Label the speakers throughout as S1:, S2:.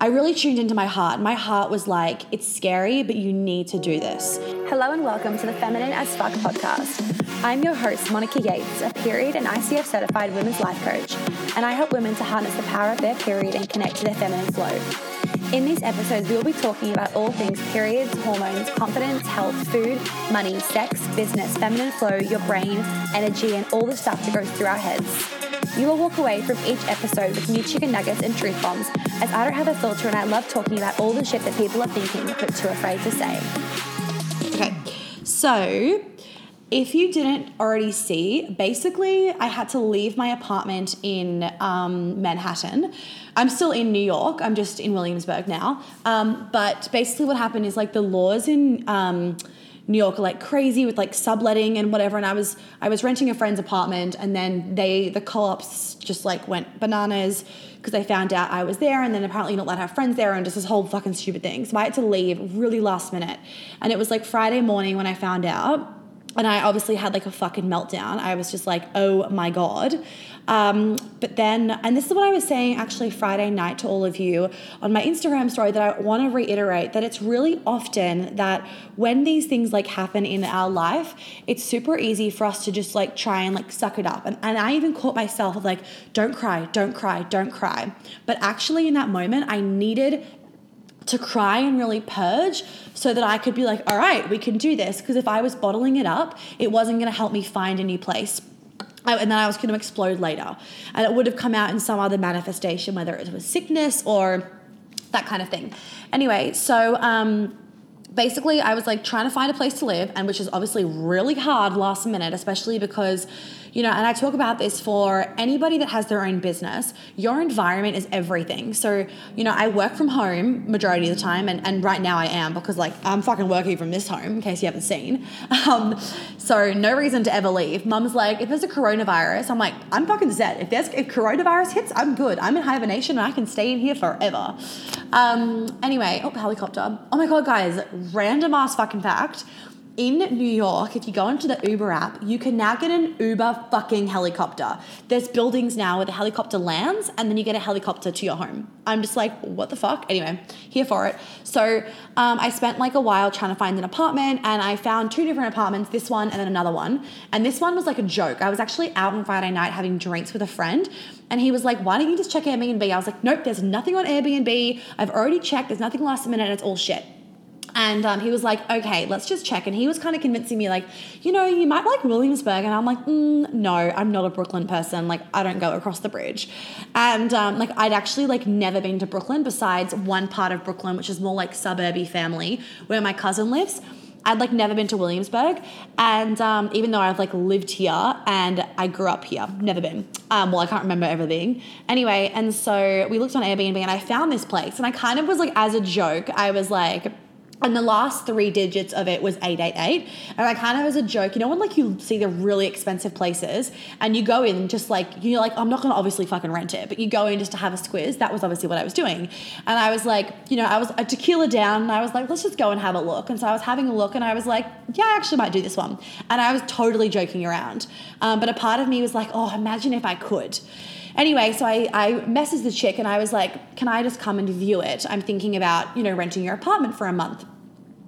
S1: I really tuned into my heart. And my heart was like, it's scary, but you need to do this.
S2: Hello and welcome to the Feminine as Fuck podcast. I'm your host, Monica Yates, a period and ICF certified women's life coach, and I help women to harness the power of their period and connect to their feminine flow. In these episodes, we will be talking about all things periods, hormones, confidence, health, food, money, sex, business, feminine flow, your brain, energy, and all the stuff that goes through our heads. You will walk away from each episode with new chicken nuggets and truth bombs, as I don't have a filter and I love talking about all the shit that people are thinking but too afraid to say.
S1: Okay, so if you didn't already see, basically, I had to leave my apartment in um, Manhattan. I'm still in New York. I'm just in Williamsburg now. Um, but basically, what happened is like the laws in um, New York like crazy with like subletting and whatever. And I was I was renting a friend's apartment, and then they the co-ops just like went bananas because they found out I was there, and then apparently not let her friends there, and just this whole fucking stupid thing. So I had to leave really last minute, and it was like Friday morning when I found out. And I obviously had like a fucking meltdown. I was just like, oh my God. Um, but then, and this is what I was saying actually Friday night to all of you on my Instagram story that I want to reiterate that it's really often that when these things like happen in our life, it's super easy for us to just like try and like suck it up. And, and I even caught myself of like, don't cry, don't cry, don't cry. But actually, in that moment, I needed to cry and really purge so that I could be like, all right, we can do this. Because if I was bottling it up, it wasn't going to help me find a new place and then I was going to explode later. And it would have come out in some other manifestation, whether it was sickness or that kind of thing. Anyway, so um, basically, I was like trying to find a place to live, and which is obviously really hard last minute, especially because you know, and I talk about this for anybody that has their own business, your environment is everything. So, you know, I work from home majority of the time, and, and right now I am because, like, I'm fucking working from this home, in case you haven't seen. Um, so, no reason to ever leave. Mum's like, if there's a coronavirus, I'm like, I'm fucking set. If there's if coronavirus hits, I'm good. I'm in hibernation and I can stay in here forever. Um, anyway, oh, helicopter. Oh my God, guys, random ass fucking fact in New York, if you go into the Uber app, you can now get an Uber fucking helicopter. There's buildings now where the helicopter lands and then you get a helicopter to your home. I'm just like, what the fuck? Anyway, here for it. So um, I spent like a while trying to find an apartment and I found two different apartments, this one and then another one. And this one was like a joke. I was actually out on Friday night having drinks with a friend and he was like, why don't you just check Airbnb? I was like, nope, there's nothing on Airbnb. I've already checked. There's nothing last minute and it's all shit. And um, he was like, okay, let's just check. And he was kind of convincing me, like, you know, you might like Williamsburg. And I'm like, mm, no, I'm not a Brooklyn person. Like, I don't go across the bridge. And um, like, I'd actually like never been to Brooklyn besides one part of Brooklyn, which is more like suburby family, where my cousin lives. I'd like never been to Williamsburg, and um, even though I've like lived here and I grew up here, never been. Um, well, I can't remember everything. Anyway, and so we looked on Airbnb and I found this place, and I kind of was like, as a joke, I was like and the last three digits of it was 888 and i kind of as a joke you know when like you see the really expensive places and you go in just like you're like i'm not going to obviously fucking rent it but you go in just to have a squiz. That was obviously what i was doing. And i was like you know i was a tequila down and i was like let's just go and have a look. And so i was having a look and i was like yeah i actually might do this one. And i was totally joking around. Um, but a part of me was like oh imagine if i could Anyway, so I, I messaged the chick and I was like, can I just come and view it? I'm thinking about, you know, renting your apartment for a month.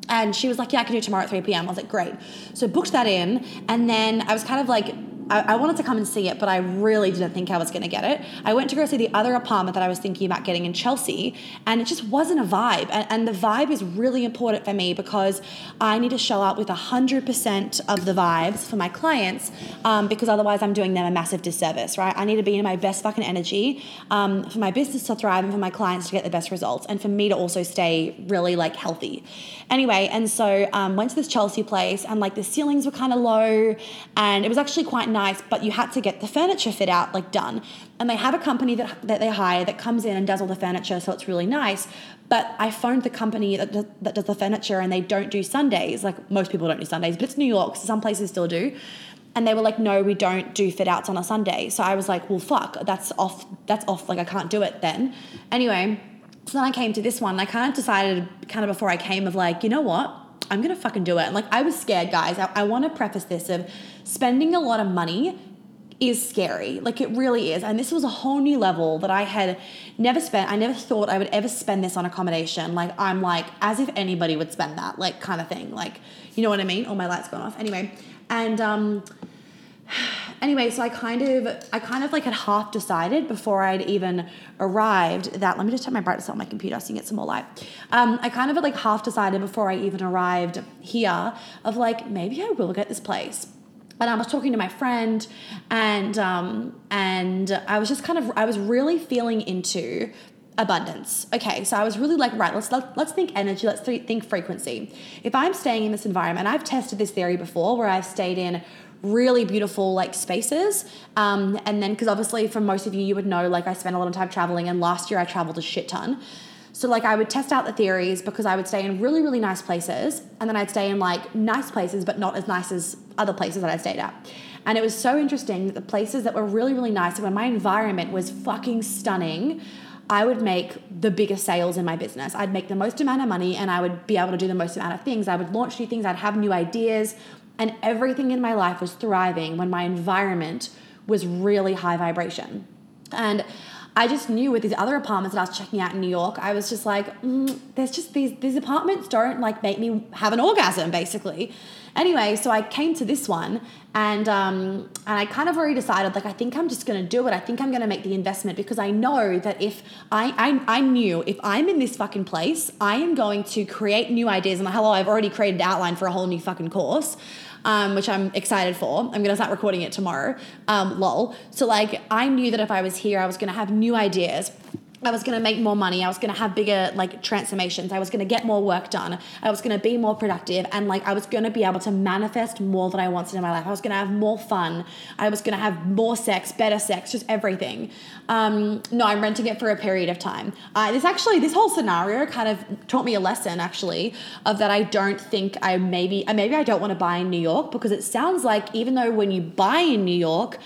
S1: And she was like, yeah, I can do tomorrow at 3 p.m. I was like, great. So booked that in. And then I was kind of like, I, I, wanted to come and see it, but I really didn't think I was going to get it. I went to go see the other apartment that I was thinking about getting in Chelsea, and it just wasn't a vibe. And, and the vibe is really important for me because I need to show up with 100% of the vibes for my clients um, because otherwise I'm doing them a massive disservice, right? I need to be in my best fucking energy um, for my business to thrive and for my clients to get the best results and for me to also stay really like healthy. Anyway, and so um, went to this Chelsea place and like the ceilings were kind of low and it was actually quite nice nice, but you had to get the furniture fit out like done. And they have a company that, that they hire that comes in and does all the furniture, so it's really nice. But I phoned the company that does, that does the furniture and they don't do Sundays. Like most people don't do Sundays, but it's New York, so some places still do. And they were like, no, we don't do fit outs on a Sunday. So I was like, well, fuck, that's off. That's off. Like I can't do it then. Anyway, so then I came to this one. I kind of decided, kind of before I came, of like, you know what? I'm gonna fucking do it. And like I was scared, guys. I, I want to preface this of spending a lot of money is scary. Like it really is. And this was a whole new level that I had never spent. I never thought I would ever spend this on accommodation. Like I'm like, as if anybody would spend that, like kind of thing. Like, you know what I mean? All my lights gone off. Anyway. And um anyway, so I kind of I kind of like had half decided before I'd even arrived that let me just turn my brightness on my computer so you can get some more light. Um, I kind of had like half decided before I even arrived here of like maybe I will get this place. And I was talking to my friend, and um, and I was just kind of I was really feeling into abundance. Okay, so I was really like, right, let's let, let's think energy, let's th- think frequency. If I'm staying in this environment, I've tested this theory before where I've stayed in really beautiful like spaces. Um, and then because obviously for most of you, you would know like I spent a lot of time traveling, and last year I traveled a shit ton. So like I would test out the theories because I would stay in really really nice places, and then I'd stay in like nice places but not as nice as other places that I stayed at. And it was so interesting that the places that were really really nice, when my environment was fucking stunning. I would make the biggest sales in my business. I'd make the most amount of money and I would be able to do the most amount of things. I would launch new things, I'd have new ideas, and everything in my life was thriving when my environment was really high vibration. And I just knew with these other apartments that I was checking out in New York, I was just like, mm, there's just these these apartments don't like make me have an orgasm, basically. Anyway, so I came to this one and um, and I kind of already decided like I think I'm just gonna do it. I think I'm gonna make the investment because I know that if I I, I knew if I'm in this fucking place, I am going to create new ideas. And hello, I've already created an outline for a whole new fucking course um, which I'm excited for. I'm gonna start recording it tomorrow. Um, lol. So like I knew that if I was here, I was gonna have new ideas. I was going to make more money. I was going to have bigger like transformations. I was going to get more work done. I was going to be more productive and like I was going to be able to manifest more that I wanted in my life. I was going to have more fun. I was going to have more sex, better sex, just everything. Um, no, I'm renting it for a period of time. Uh, this actually, this whole scenario kind of taught me a lesson actually of that I don't think I maybe, maybe I don't want to buy in New York because it sounds like even though when you buy in New York,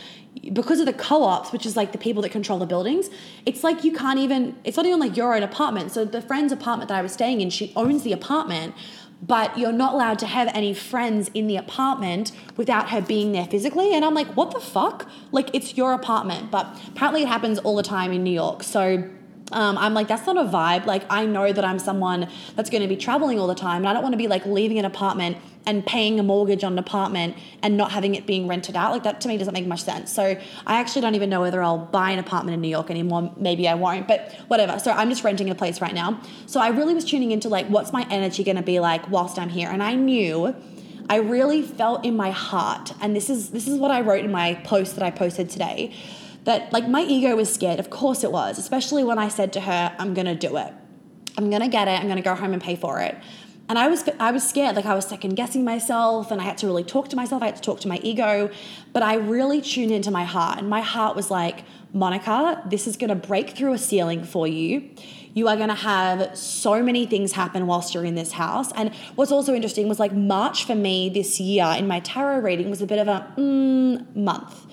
S1: because of the co-ops which is like the people that control the buildings it's like you can't even it's not even like your own apartment. So the friend's apartment that i was staying in she owns the apartment but you're not allowed to have any friends in the apartment without her being there physically. And i'm like what the fuck? Like it's your apartment. But apparently it happens all the time in new york. So um, I'm like, that's not a vibe. Like, I know that I'm someone that's going to be traveling all the time, and I don't want to be like leaving an apartment and paying a mortgage on an apartment and not having it being rented out. Like, that to me doesn't make much sense. So, I actually don't even know whether I'll buy an apartment in New York anymore. Maybe I won't, but whatever. So, I'm just renting a place right now. So, I really was tuning into like, what's my energy going to be like whilst I'm here? And I knew. I really felt in my heart, and this is this is what I wrote in my post that I posted today that like my ego was scared. Of course it was, especially when I said to her, I'm going to do it. I'm going to get it. I'm going to go home and pay for it. And I was I was scared, like I was second guessing myself and I had to really talk to myself. I had to talk to my ego, but I really tuned into my heart and my heart was like, "Monica, this is going to break through a ceiling for you." you are going to have so many things happen whilst you're in this house. And what's also interesting was like March for me this year in my tarot reading was a bit of a mm, month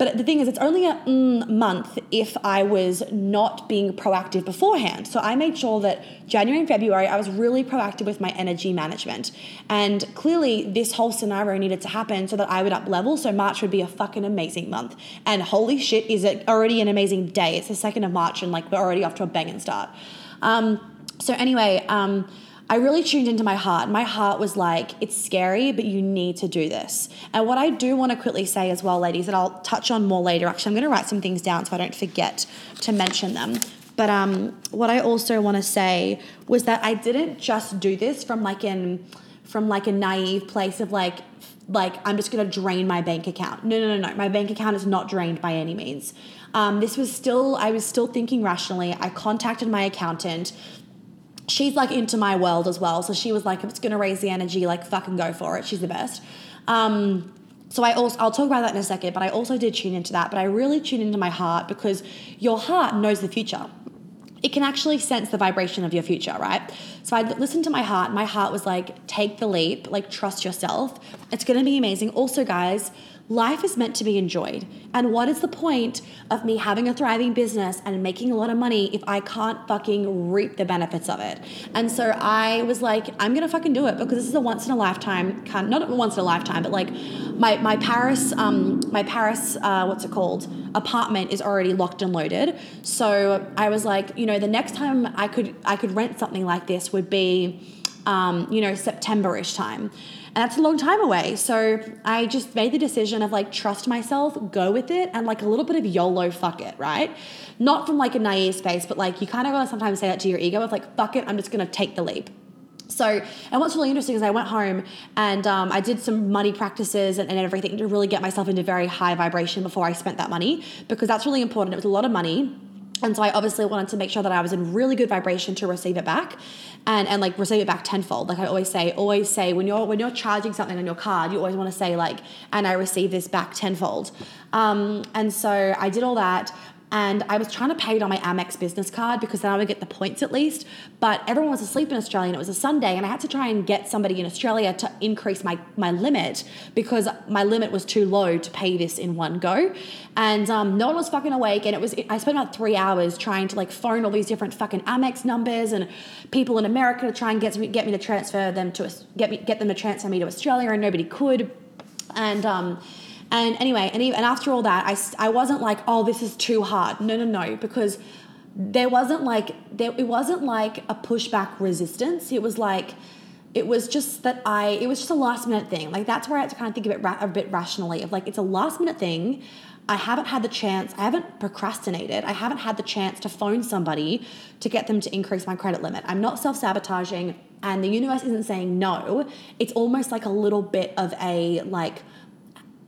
S1: but the thing is, it's only a mm, month if I was not being proactive beforehand. So I made sure that January and February, I was really proactive with my energy management. And clearly, this whole scenario needed to happen so that I would up level. So March would be a fucking amazing month. And holy shit, is it already an amazing day? It's the 2nd of March, and like we're already off to a banging start. Um, so, anyway, um, I really tuned into my heart. My heart was like, it's scary, but you need to do this. And what I do want to quickly say as well, ladies, that I'll touch on more later. Actually, I'm going to write some things down so I don't forget to mention them. But um, what I also want to say was that I didn't just do this from like an from like a naive place of like like I'm just gonna drain my bank account. No, no, no, no. My bank account is not drained by any means. Um, this was still I was still thinking rationally. I contacted my accountant she's like into my world as well. So she was like, it's gonna raise the energy, like fucking go for it. She's the best. Um, so I also I'll talk about that in a second, but I also did tune into that. But I really tune into my heart because your heart knows the future. It can actually sense the vibration of your future, right? So I listened to my heart. My heart was like, take the leap, like trust yourself. It's gonna be amazing. Also, guys, life is meant to be enjoyed. And what is the point of me having a thriving business and making a lot of money if I can't fucking reap the benefits of it? And so I was like, I'm gonna fucking do it because this is a once in a lifetime kind of, not once in a lifetime, but like my my Paris um my Paris uh, what's it called apartment is already locked and loaded. So I was like, you know, the next time I could I could rent something like this would be um, you know, September-ish time. And that's a long time away. So I just made the decision of like trust myself, go with it, and like a little bit of YOLO fuck it, right? Not from like a naive space, but like you kind of gotta sometimes say that to your ego of like, fuck it, I'm just gonna take the leap. So, and what's really interesting is I went home and um, I did some money practices and, and, everything to really get myself into very high vibration before I spent that money because that's really important. It was a lot of money. And so I obviously wanted to make sure that I was in really good vibration to receive it back and, and like receive it back tenfold. Like I always say, always say when you're when you're charging something on your card, you always want to say like, and I receive this back tenfold. Um, and so I did all that and I was trying to pay it on my Amex business card because then I would get the points at least. But everyone was asleep in Australia and it was a Sunday, and I had to try and get somebody in Australia to increase my, my limit because my limit was too low to pay this in one go. And um, no one was fucking awake, and it was I spent about three hours trying to like phone all these different fucking Amex numbers and people in America to try and get me, get me to transfer them to get me get them to transfer me to Australia, and nobody could. And um, and anyway, and, even, and after all that, I, I wasn't like, oh, this is too hard. No, no, no, because there wasn't like, there, it wasn't like a pushback resistance. It was like, it was just that I, it was just a last minute thing. Like that's where I had to kind of think of it ra- a bit rationally of like, it's a last minute thing. I haven't had the chance, I haven't procrastinated, I haven't had the chance to phone somebody to get them to increase my credit limit. I'm not self sabotaging and the universe isn't saying no. It's almost like a little bit of a like,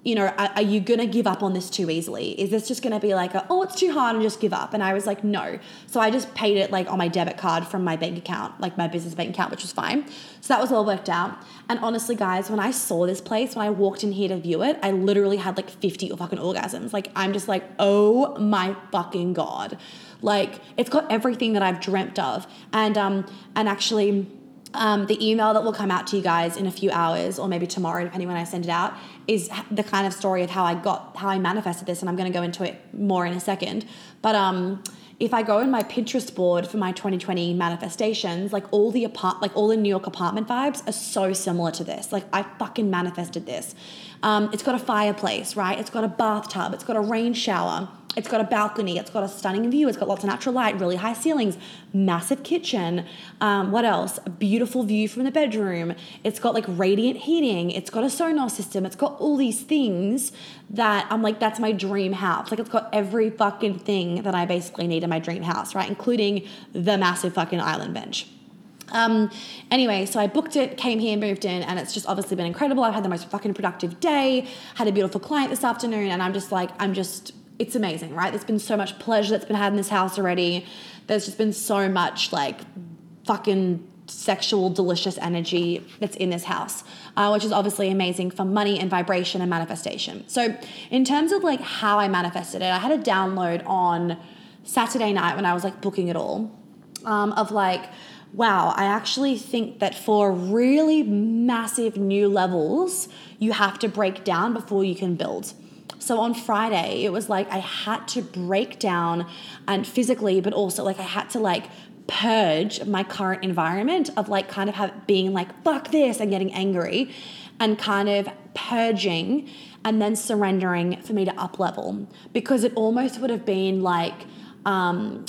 S1: you know, are, are you going to give up on this too easily? Is this just going to be like, a, oh, it's too hard and just give up? And I was like, no. So I just paid it like on my debit card from my bank account, like my business bank account, which was fine. So that was all worked out. And honestly, guys, when I saw this place, when I walked in here to view it, I literally had like 50 fucking orgasms. Like, I'm just like, oh my fucking God. Like, it's got everything that I've dreamt of. And, um, and actually, um, the email that will come out to you guys in a few hours or maybe tomorrow, depending when I send it out, is the kind of story of how I got, how I manifested this. And I'm going to go into it more in a second. But um, if I go in my Pinterest board for my 2020 manifestations, like all the apart, like all the New York apartment vibes are so similar to this. Like I fucking manifested this. Um, it's got a fireplace, right? It's got a bathtub. It's got a rain shower it's got a balcony. It's got a stunning view. It's got lots of natural light, really high ceilings, massive kitchen. Um, what else? A beautiful view from the bedroom. It's got like radiant heating. It's got a Sonos system. It's got all these things that I'm like, that's my dream house. Like, it's got every fucking thing that I basically need in my dream house, right? Including the massive fucking island bench. Um, anyway, so I booked it, came here, moved in, and it's just obviously been incredible. I've had the most fucking productive day, had a beautiful client this afternoon, and I'm just like, I'm just it's amazing, right? There's been so much pleasure that's been had in this house already. There's just been so much like fucking sexual, delicious energy that's in this house, uh, which is obviously amazing for money and vibration and manifestation. So, in terms of like how I manifested it, I had a download on Saturday night when I was like booking it all um, of like, wow, I actually think that for really massive new levels, you have to break down before you can build. So on Friday, it was like I had to break down and physically, but also like I had to like purge my current environment of like kind of have, being like, fuck this, and getting angry and kind of purging and then surrendering for me to up level because it almost would have been like, um,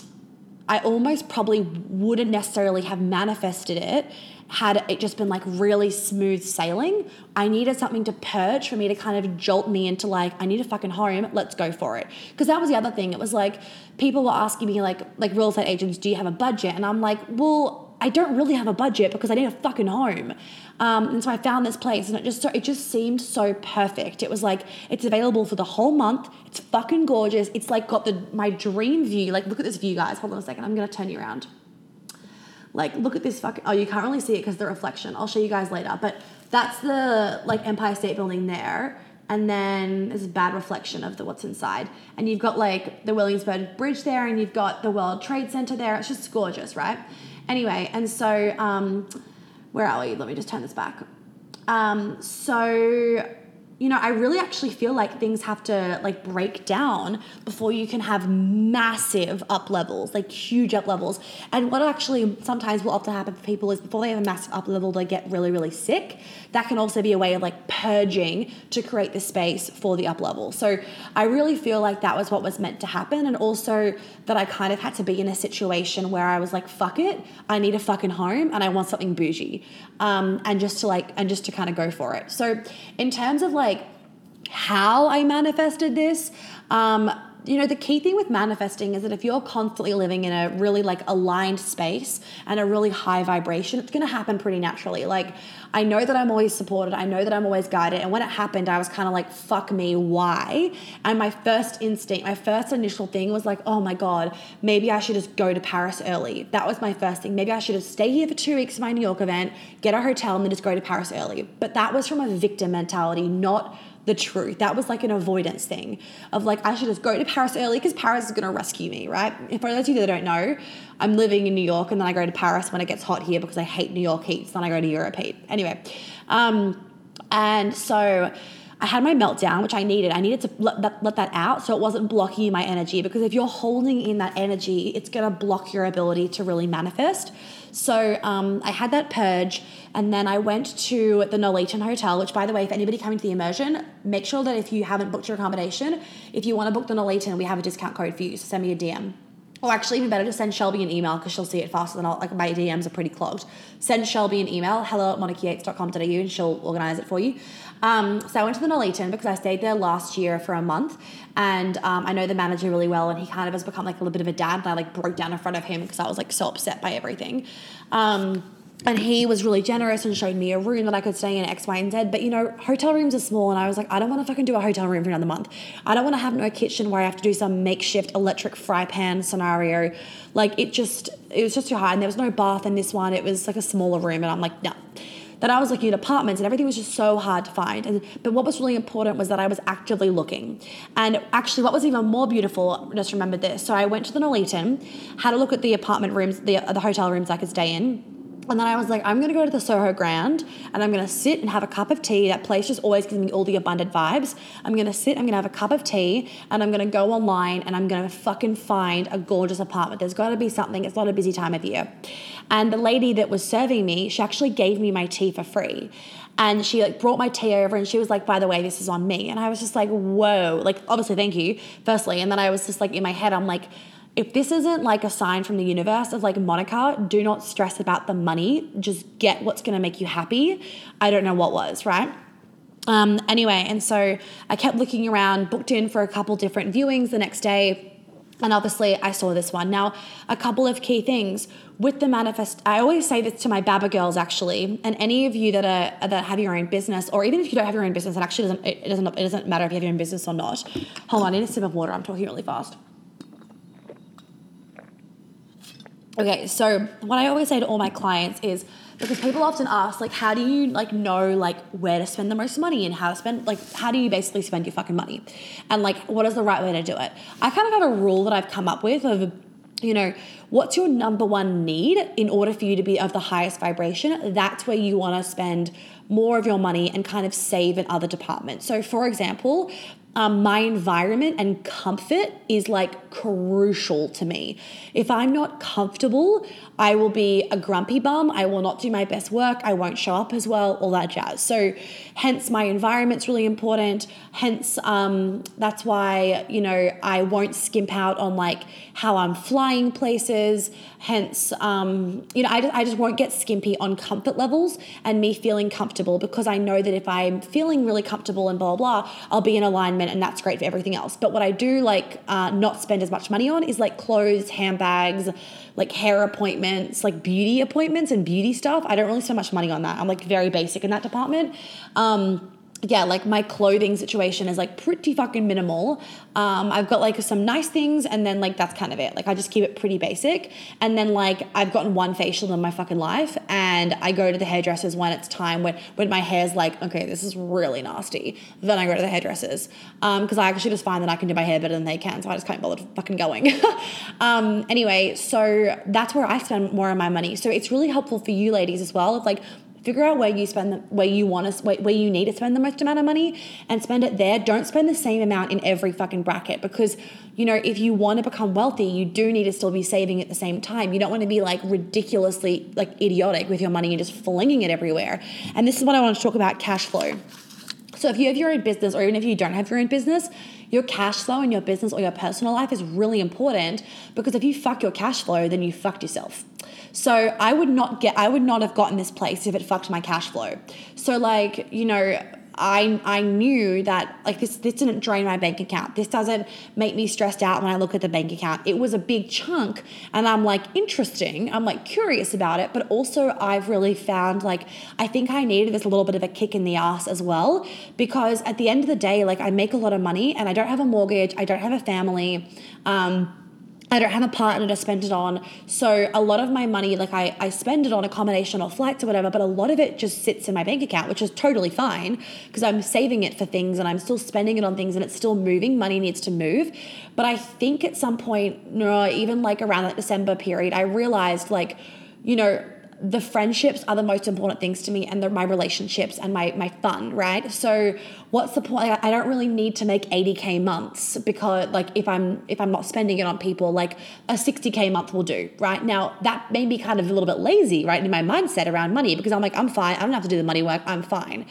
S1: I almost probably wouldn't necessarily have manifested it had it just been like really smooth sailing, I needed something to purge for me to kind of jolt me into like, I need a fucking home, let's go for it. Because that was the other thing. It was like people were asking me like like real estate agents, do you have a budget? And I'm like, well, I don't really have a budget because I need a fucking home. Um, and so I found this place, and it just so, it just seemed so perfect. It was like it's available for the whole month. It's fucking gorgeous. It's like got the my dream view. Like look at this view, guys. Hold on a second. I'm gonna turn you around. Like, look at this fucking. Oh, you can't really see it because the reflection. I'll show you guys later. But that's the like Empire State Building there, and then there's a bad reflection of the what's inside. And you've got like the Williamsburg Bridge there, and you've got the World Trade Center there. It's just gorgeous, right? Anyway, and so um, where are we? Let me just turn this back. Um, so you know, I really actually feel like things have to like break down before you can have massive up levels, like huge up levels. And what actually sometimes will often happen for people is before they have a massive up level, they get really, really sick. That can also be a way of like purging to create the space for the up level. So I really feel like that was what was meant to happen. And also that I kind of had to be in a situation where I was like, fuck it, I need a fucking home and I want something bougie. Um, and just to like, and just to kind of go for it. So in terms of like, how I manifested this. Um, you know, the key thing with manifesting is that if you're constantly living in a really like aligned space and a really high vibration, it's going to happen pretty naturally. Like, I know that I'm always supported, I know that I'm always guided. And when it happened, I was kind of like, fuck me, why? And my first instinct, my first initial thing was like, oh my God, maybe I should just go to Paris early. That was my first thing. Maybe I should just stay here for two weeks for my New York event, get a hotel, and then just go to Paris early. But that was from a victim mentality, not the truth. That was like an avoidance thing of like, I should just go to Paris early because Paris is going to rescue me, right? If for those of you that don't know, I'm living in New York and then I go to Paris when it gets hot here because I hate New York heat. So then I go to Europe heat. Anyway, um, and so I had my meltdown, which I needed. I needed to let that, let that out so it wasn't blocking my energy because if you're holding in that energy, it's going to block your ability to really manifest. So um, I had that purge, and then I went to the Nolitan Hotel, which, by the way, if anybody coming to the immersion, make sure that if you haven't booked your accommodation, if you want to book the Nolitan, we have a discount code for you. So send me a DM. Or actually, even better, just send Shelby an email because she'll see it faster than I'll, like my DMs are pretty clogged. Send Shelby an email, hello at and she'll organize it for you. Um, so I went to the Nolitan because I stayed there last year for a month, and um, I know the manager really well, and he kind of has become like a little bit of a dad. And I like broke down in front of him because I was like so upset by everything. Um, and he was really generous and showed me a room that I could stay in X, Y, and Z. But you know, hotel rooms are small, and I was like, I don't want to fucking do a hotel room for another month. I don't want to have no kitchen where I have to do some makeshift electric fry pan scenario. Like it just, it was just too hard, and there was no bath in this one. It was like a smaller room, and I'm like, no. Then I was looking at apartments, and everything was just so hard to find. And but what was really important was that I was actively looking. And actually, what was even more beautiful, just remember this. So I went to the Nolitan, had a look at the apartment rooms, the the hotel rooms I could stay in and then I was like, I'm gonna go to the Soho Grand and I'm gonna sit and have a cup of tea. That place just always gives me all the abundant vibes. I'm gonna sit, I'm gonna have a cup of tea, and I'm gonna go online and I'm gonna fucking find a gorgeous apartment. There's gotta be something, it's not a busy time of year. And the lady that was serving me, she actually gave me my tea for free. And she like brought my tea over and she was like, by the way, this is on me. And I was just like, whoa, like obviously thank you, firstly. And then I was just like in my head, I'm like, if this isn't like a sign from the universe of like Monica, do not stress about the money. Just get what's going to make you happy. I don't know what was, right? Um, anyway, and so I kept looking around, booked in for a couple different viewings the next day. And obviously, I saw this one. Now, a couple of key things with the manifest. I always say this to my Baba girls, actually, and any of you that are that have your own business, or even if you don't have your own business, it actually doesn't it doesn't it doesn't matter if you have your own business or not. Hold on, I need a sip of water. I'm talking really fast. Okay, so what I always say to all my clients is because people often ask like how do you like know like where to spend the most money and how to spend like how do you basically spend your fucking money? And like what is the right way to do it? I kind of have a rule that i've come up with of you know what's your number one need in order for you to be of the highest vibration? That's where you want to spend more of your money and kind of save in other departments. So for example um, my environment and comfort is like crucial to me. If I'm not comfortable, I will be a grumpy bum. I will not do my best work. I won't show up as well, all that jazz. So, hence, my environment's really important. Hence, um, that's why, you know, I won't skimp out on like how I'm flying places. Hence, um, you know, I just, I just won't get skimpy on comfort levels and me feeling comfortable because I know that if I'm feeling really comfortable and blah, blah, blah I'll be in alignment and that's great for everything else. But what I do like uh, not spend as much money on is like clothes, handbags, like hair appointments, like beauty appointments and beauty stuff. I don't really spend much money on that. I'm like very basic in that department. Um, yeah, like my clothing situation is like pretty fucking minimal. Um, I've got like some nice things, and then like that's kind of it. Like I just keep it pretty basic. And then like I've gotten one facial in my fucking life, and I go to the hairdressers when it's time when when my hair's like okay, this is really nasty. Then I go to the hairdressers because um, I actually just find that I can do my hair better than they can, so I just can't bother fucking going. um, anyway, so that's where I spend more of my money. So it's really helpful for you ladies as well. Of like figure out where you spend the, where you want to where, you need to spend the most amount of money and spend it there. Don't spend the same amount in every fucking bracket because you know if you want to become wealthy you do need to still be saving at the same time. You don't want to be like ridiculously like idiotic with your money and just flinging it everywhere. And this is what i want to talk about cash flow. So if you have your own business or even if you don't have your own business your cash flow in your business or your personal life is really important because if you fuck your cash flow then you fucked yourself so I would not get I would not have gotten this place if it fucked my cash flow. So like, you know, I I knew that like this this didn't drain my bank account. This doesn't make me stressed out when I look at the bank account. It was a big chunk and I'm like interesting. I'm like curious about it, but also I've really found like I think I needed this little bit of a kick in the ass as well because at the end of the day like I make a lot of money and I don't have a mortgage, I don't have a family. Um I don't have a partner to spend it on. So a lot of my money, like I, I spend it on accommodation or flights or whatever, but a lot of it just sits in my bank account, which is totally fine because I'm saving it for things and I'm still spending it on things and it's still moving. Money needs to move. But I think at some point, even like around that December period, I realized like, you know, the friendships are the most important things to me and my relationships and my, my fun, right? So what's the point? I don't really need to make 80k months because like if I'm if I'm not spending it on people, like a 60k month will do, right? Now that may be kind of a little bit lazy, right? In my mindset around money because I'm like, I'm fine, I don't have to do the money work, I'm fine.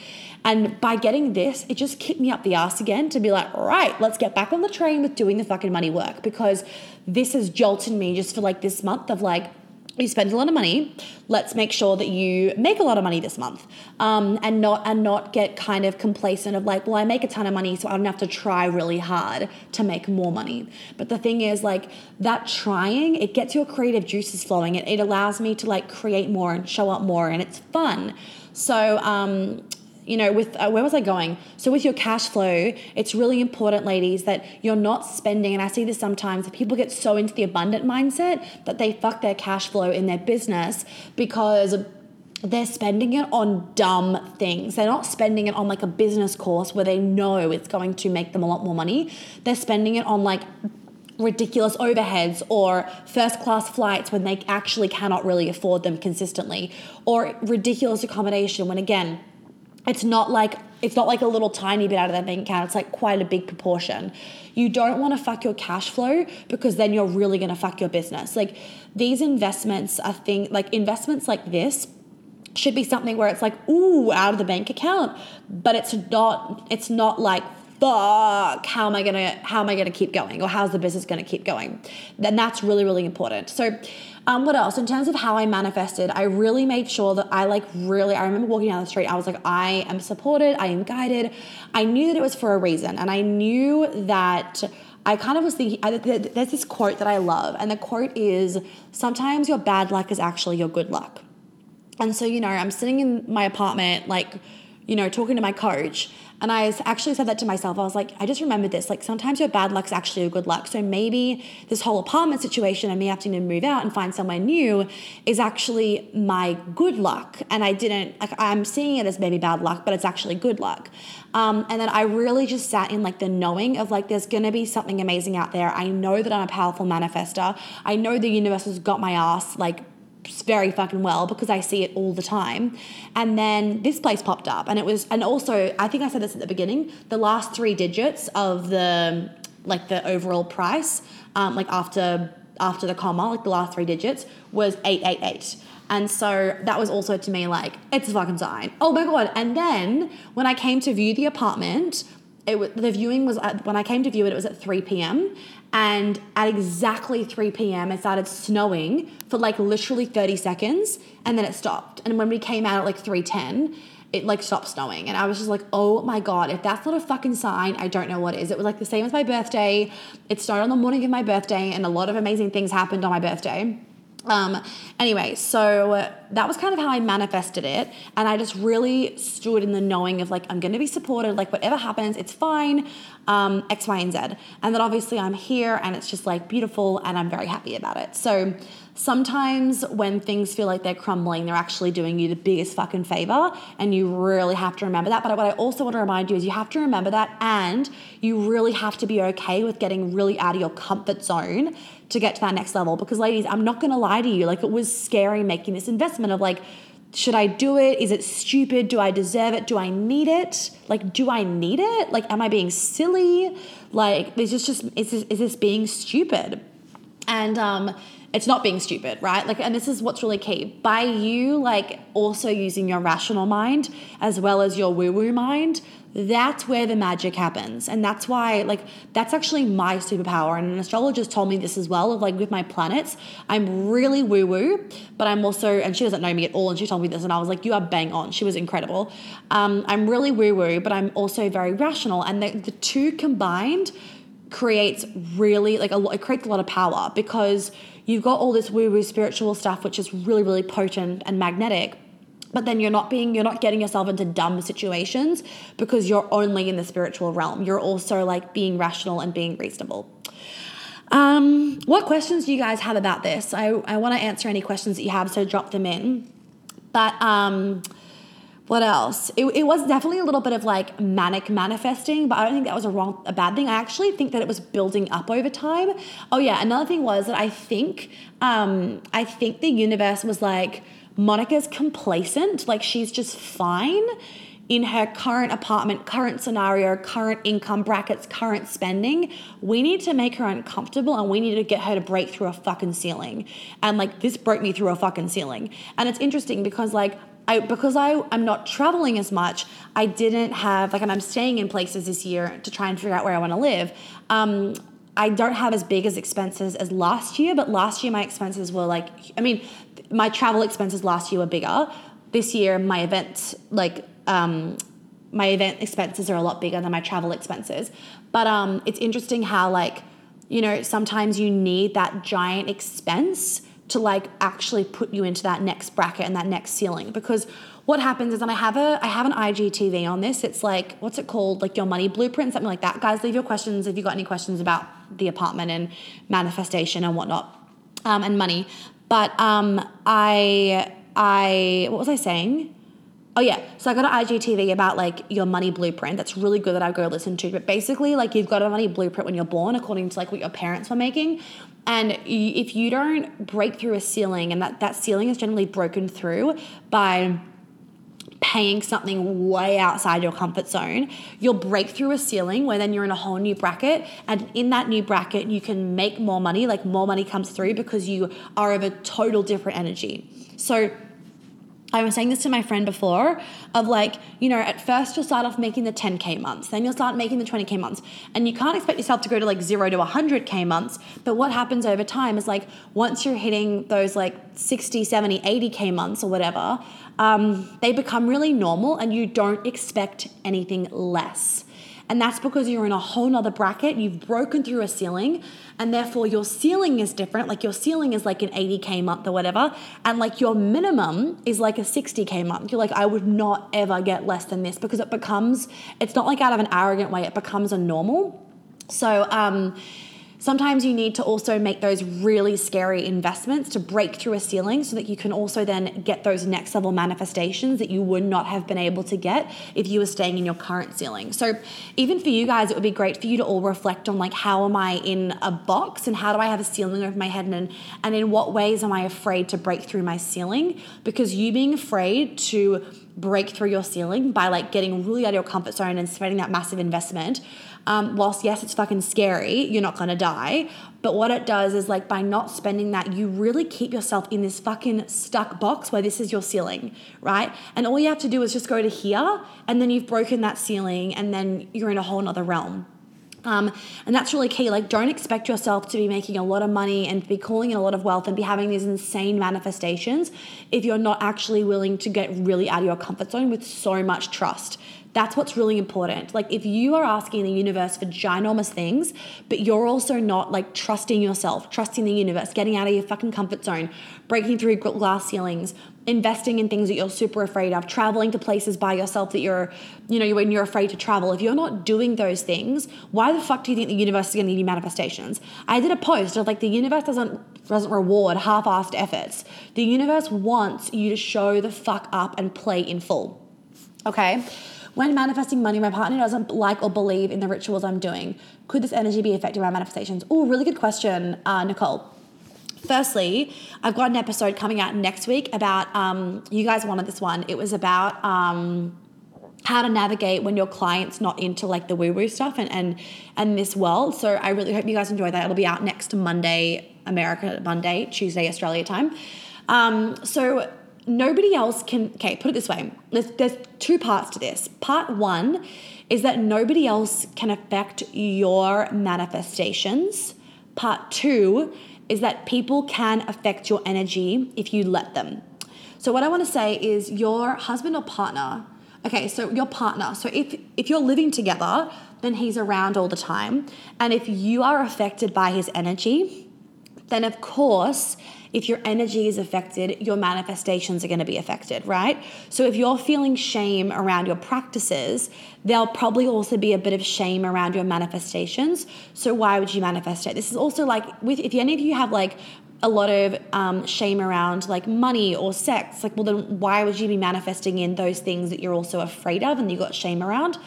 S1: And by getting this, it just kicked me up the ass again to be like, right, let's get back on the train with doing the fucking money work because this has jolted me just for like this month of like, you spend a lot of money let's make sure that you make a lot of money this month um, and not and not get kind of complacent of like well i make a ton of money so i don't have to try really hard to make more money. But the thing is like that trying it gets your creative juices flowing. It, it allows me to like create more and show up more and it's fun. So um, you know, with uh, where was I going? So with your cash flow, it's really important, ladies, that you're not spending. And I see this sometimes. People get so into the abundant mindset that they fuck their cash flow in their business because they're spending it on dumb things. They're not spending it on like a business course where they know it's going to make them a lot more money. They're spending it on like ridiculous overheads or first class flights when they actually cannot really afford them consistently or ridiculous accommodation when again it's not like it's not like a little tiny bit out of that bank account. It's like quite a big proportion. You don't want to fuck your cash flow because then you're really going to fuck your business. Like these investments i think like investments like this should be something where it's like ooh out of the bank account. But it's not it's not like fuck how am i gonna how am i gonna keep going? Or how's the business gonna keep going? Then that's really really important. So um, what else? In terms of how I manifested, I really made sure that I like really, I remember walking down the street, I was like, I am supported, I am guided. I knew that it was for a reason. And I knew that I kind of was thinking, there's this quote that I love. And the quote is, sometimes your bad luck is actually your good luck. And so, you know, I'm sitting in my apartment, like, you know, talking to my coach. And I actually said that to myself. I was like, I just remembered this. Like, sometimes your bad luck's actually your good luck. So maybe this whole apartment situation and me having to move out and find somewhere new is actually my good luck. And I didn't, like, I'm seeing it as maybe bad luck, but it's actually good luck. Um, and then I really just sat in like the knowing of like, there's gonna be something amazing out there. I know that I'm a powerful manifester. I know the universe has got my ass like very fucking well because I see it all the time. And then this place popped up, and it was, and also I think I said this at the beginning. The last three digits of the like the overall price, um, like after after the comma, like the last three digits was eight eight eight. And so that was also to me like it's a fucking sign. Oh my god! And then when I came to view the apartment, it was, the viewing was at, when I came to view it, it was at 3 p.m. And at exactly 3 p.m., it started snowing for like literally 30 seconds, and then it stopped. And when we came out at like 3:10, it like stopped snowing, and I was just like, "Oh my god! If that's not a fucking sign, I don't know what is." It was like the same as my birthday. It started on the morning of my birthday, and a lot of amazing things happened on my birthday. Um, anyway, so that was kind of how I manifested it. And I just really stood in the knowing of like, I'm going to be supported, like, whatever happens, it's fine, um, X, Y, and Z. And then obviously I'm here and it's just like beautiful and I'm very happy about it. So sometimes when things feel like they're crumbling, they're actually doing you the biggest fucking favor. And you really have to remember that. But what I also want to remind you is you have to remember that and you really have to be okay with getting really out of your comfort zone to get to that next level. Because, ladies, I'm not going to lie to you. Like, it was scary making this investment of like, should I do it? Is it stupid? Do I deserve it? Do I need it? Like, do I need it? Like, am I being silly? Like, is this just is this, is this being stupid? And um, it's not being stupid, right? Like, and this is what's really key. By you, like, also using your rational mind as well as your woo woo mind, that's where the magic happens. And that's why, like, that's actually my superpower. And an astrologist told me this as well of like with my planets, I'm really woo woo, but I'm also, and she doesn't know me at all. And she told me this, and I was like, you are bang on. She was incredible. Um, I'm really woo woo, but I'm also very rational. And the, the two combined creates really, like, a lot, it creates a lot of power because you've got all this woo woo spiritual stuff, which is really, really potent and magnetic but then you're not being you're not getting yourself into dumb situations because you're only in the spiritual realm. You're also like being rational and being reasonable. Um, what questions do you guys have about this? I, I want to answer any questions that you have so drop them in. But um, what else? It, it was definitely a little bit of like manic manifesting but i don't think that was a wrong a bad thing. I actually think that it was building up over time. Oh yeah another thing was that i think um, i think the universe was like Monica's complacent, like she's just fine in her current apartment, current scenario, current income brackets, current spending. We need to make her uncomfortable and we need to get her to break through a fucking ceiling. And like this broke me through a fucking ceiling. And it's interesting because like I, because I, I'm not traveling as much, I didn't have, like, I'm staying in places this year to try and figure out where I want to live. Um, I don't have as big as expenses as last year, but last year my expenses were like, I mean, my travel expenses last year were bigger. This year, my events like um, my event expenses are a lot bigger than my travel expenses. But um, it's interesting how like you know sometimes you need that giant expense to like actually put you into that next bracket and that next ceiling because what happens is and I have a I have an IGTV on this. It's like what's it called? Like your money blueprint, something like that. Guys, leave your questions if you got any questions about the apartment and manifestation and whatnot. Um, and money. But um, I, I, what was I saying? Oh yeah, so I got an IGTV about like your money blueprint. That's really good that I go listen to. But basically, like you've got a money blueprint when you're born, according to like what your parents were making. And if you don't break through a ceiling, and that that ceiling is generally broken through by paying something way outside your comfort zone, you'll break through a ceiling where then you're in a whole new bracket. And in that new bracket, you can make more money, like more money comes through because you are of a total different energy. So, I was saying this to my friend before of like, you know, at first you'll start off making the 10K months, then you'll start making the 20K months. And you can't expect yourself to go to like zero to 100K months. But what happens over time is like once you're hitting those like 60, 70, 80K months or whatever, um, they become really normal and you don't expect anything less. And that's because you're in a whole nother bracket. You've broken through a ceiling, and therefore your ceiling is different. Like your ceiling is like an 80K month or whatever. And like your minimum is like a 60K month. You're like, I would not ever get less than this because it becomes, it's not like out of an arrogant way, it becomes a normal. So, um, Sometimes you need to also make those really scary investments to break through a ceiling so that you can also then get those next level manifestations that you would not have been able to get if you were staying in your current ceiling. So, even for you guys, it would be great for you to all reflect on like, how am I in a box and how do I have a ceiling over my head? And, and in what ways am I afraid to break through my ceiling? Because you being afraid to break through your ceiling by like getting really out of your comfort zone and spending that massive investment um, whilst yes, it's fucking scary, you're not gonna die. But what it does is like by not spending that, you really keep yourself in this fucking stuck box where this is your ceiling, right? And all you have to do is just go to here, and then you've broken that ceiling, and then you're in a whole nother realm. Um, and that's really key. Like, don't expect yourself to be making a lot of money and be calling in a lot of wealth and be having these insane manifestations if you're not actually willing to get really out of your comfort zone with so much trust. That's what's really important. Like if you are asking the universe for ginormous things, but you're also not like trusting yourself, trusting the universe, getting out of your fucking comfort zone, breaking through glass ceilings, investing in things that you're super afraid of, traveling to places by yourself that you're, you know, when you're afraid to travel. If you're not doing those things, why the fuck do you think the universe is going to give you manifestations? I did a post of like the universe doesn't doesn't reward half-assed efforts. The universe wants you to show the fuck up and play in full. Okay? When manifesting money, my partner doesn't like or believe in the rituals I'm doing. Could this energy be affecting my manifestations? Oh, really good question, uh, Nicole. Firstly, I've got an episode coming out next week about, um, you guys wanted this one. It was about, um, how to navigate when your client's not into like the woo woo stuff and, and and this world. So I really hope you guys enjoy that. It'll be out next Monday, America Monday, Tuesday, Australia time. Um, so nobody else can. Okay, put it this way. There's, there's two parts to this. Part one is that nobody else can affect your manifestations. Part two is that people can affect your energy if you let them. So what I want to say is your husband or partner Okay, so your partner. So if if you're living together, then he's around all the time. And if you are affected by his energy, then of course, if your energy is affected, your manifestations are going to be affected, right? So if you're feeling shame around your practices, there'll probably also be a bit of shame around your manifestations. So why would you manifest it? This is also like with if any of you have like a lot of um, shame around like money or sex. Like, well, then why would you be manifesting in those things that you're also afraid of and you got shame around?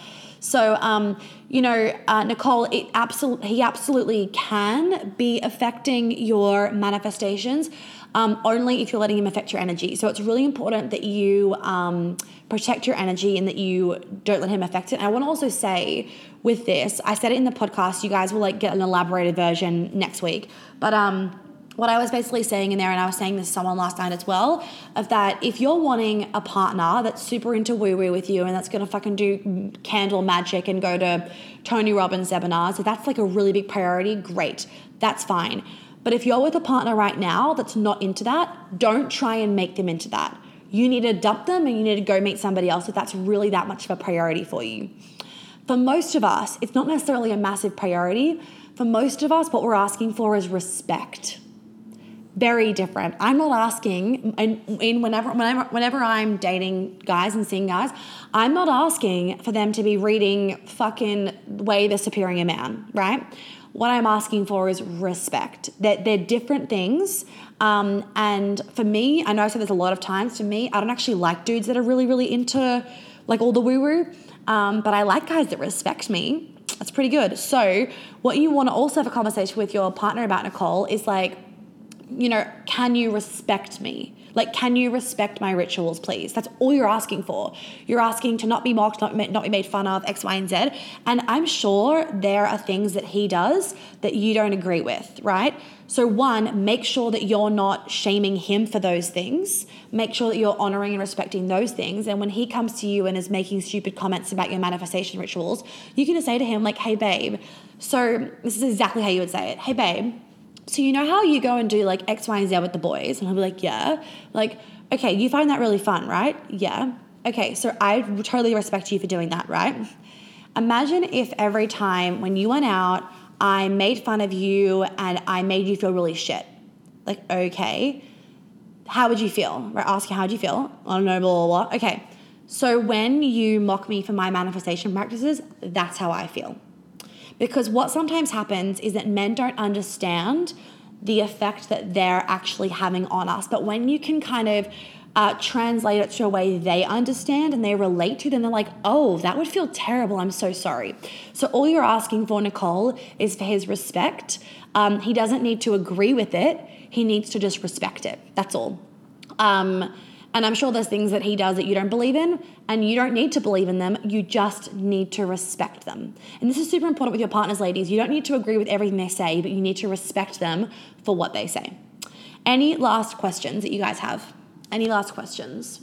S1: So, um, you know, uh, Nicole, it absolutely he absolutely can be affecting your manifestations. Um, only if you're letting him affect your energy. So it's really important that you um, protect your energy and that you don't let him affect it. And I want to also say with this, I said it in the podcast. You guys will like get an elaborated version next week, but um what I was basically saying in there, and I was saying this to someone last night as well, of that if you're wanting a partner that's super into woo woo with you and that's gonna fucking do candle magic and go to Tony Robbins seminars, if that's like a really big priority, great, that's fine. But if you're with a partner right now that's not into that, don't try and make them into that. You need to dump them and you need to go meet somebody else if that's really that much of a priority for you. For most of us, it's not necessarily a massive priority. For most of us, what we're asking for is respect very different. I'm not asking, and in whenever, whenever, whenever I'm dating guys and seeing guys, I'm not asking for them to be reading fucking Way the Superior Man, right? What I'm asking for is respect. That they're, they're different things. Um, and for me, I know I said there's a lot of times. For me, I don't actually like dudes that are really, really into like all the woo woo. Um, but I like guys that respect me. That's pretty good. So, what you want to also have a conversation with your partner about, Nicole, is like, you know, can you respect me? Like, can you respect my rituals, please? That's all you're asking for. You're asking to not be mocked, not, not be made fun of, X, Y, and Z. And I'm sure there are things that he does that you don't agree with, right? So, one, make sure that you're not shaming him for those things. Make sure that you're honoring and respecting those things. And when he comes to you and is making stupid comments about your manifestation rituals, you can just say to him, like, hey, babe. So, this is exactly how you would say it. Hey, babe so you know how you go and do like X, Y, and Z with the boys? And I'll be like, yeah. Like, okay, you find that really fun, right? Yeah. Okay, so I totally respect you for doing that, right? Imagine if every time when you went out, I made fun of you and I made you feel really shit. Like, okay, how would you feel? Right? Ask you, how would you feel? I don't know, blah, blah, blah. Okay. So when you mock me for my manifestation practices, that's how I feel. Because what sometimes happens is that men don't understand the effect that they're actually having on us. But when you can kind of uh, translate it to a way they understand and they relate to, then they're like, oh, that would feel terrible. I'm so sorry. So all you're asking for, Nicole, is for his respect. Um, he doesn't need to agree with it, he needs to just respect it. That's all. Um, and I'm sure there's things that he does that you don't believe in, and you don't need to believe in them. You just need to respect them. And this is super important with your partners, ladies. You don't need to agree with everything they say, but you need to respect them for what they say. Any last questions that you guys have? Any last questions?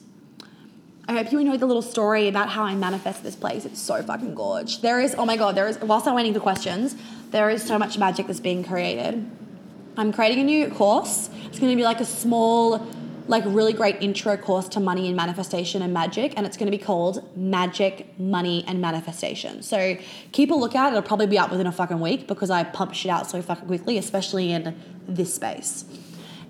S1: I hope you enjoyed the little story about how I manifest this place. It's so fucking gorge. There is, oh my god, there is, whilst I'm waiting for questions, there is so much magic that's being created. I'm creating a new course. It's to be like a small like really great intro course to money and manifestation and magic and it's going to be called magic money and manifestation. So keep a lookout it'll probably be up within a fucking week because i pump shit out so fucking quickly especially in this space.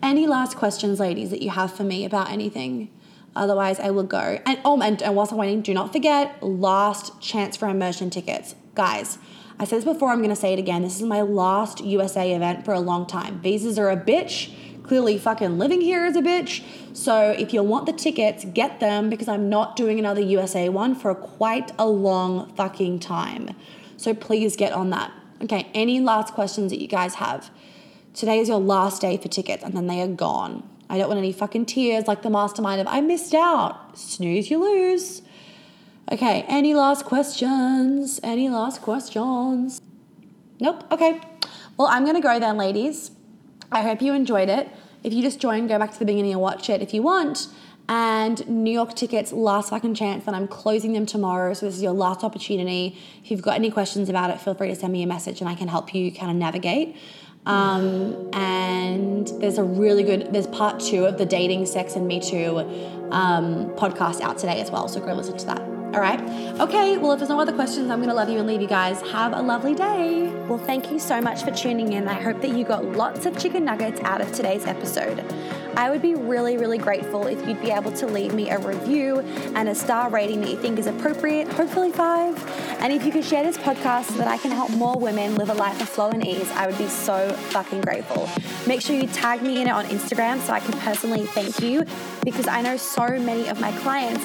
S1: Any last questions ladies that you have for me about anything? Otherwise i will go. And oh and, and whilst i'm waiting do not forget last chance for immersion tickets. Guys i said this before i'm going to say it again. This is my last usa event for a long time. Visas are a bitch clearly fucking living here is a bitch. So if you want the tickets, get them because I'm not doing another USA one for quite a long fucking time. So please get on that. Okay, any last questions that you guys have? Today is your last day for tickets, and then they are gone. I don't want any fucking tears like the mastermind of I missed out. Snooze, you lose. Okay, any last questions? Any last questions? Nope. Okay. Well, I'm going to go then, ladies. I hope you enjoyed it. If you just joined, go back to the beginning and watch it if you want. And New York tickets, last fucking chance, and I'm closing them tomorrow. So this is your last opportunity. If you've got any questions about it, feel free to send me a message and I can help you kind of navigate. Um, and there's a really good, there's part two of the Dating, Sex, and Me Too um, podcast out today as well. So go listen to that. All right. Okay. Well, if there's no other questions, I'm going to love you and leave you guys. Have a lovely day.
S2: Well, thank you so much for tuning in. I hope that you got lots of chicken nuggets out of today's episode. I would be really, really grateful if you'd be able to leave me a review and a star rating that you think is appropriate, hopefully five. And if you could share this podcast so that I can help more women live a life of flow and ease, I would be so fucking grateful. Make sure you tag me in it on Instagram so I can personally thank you because I know so many of my clients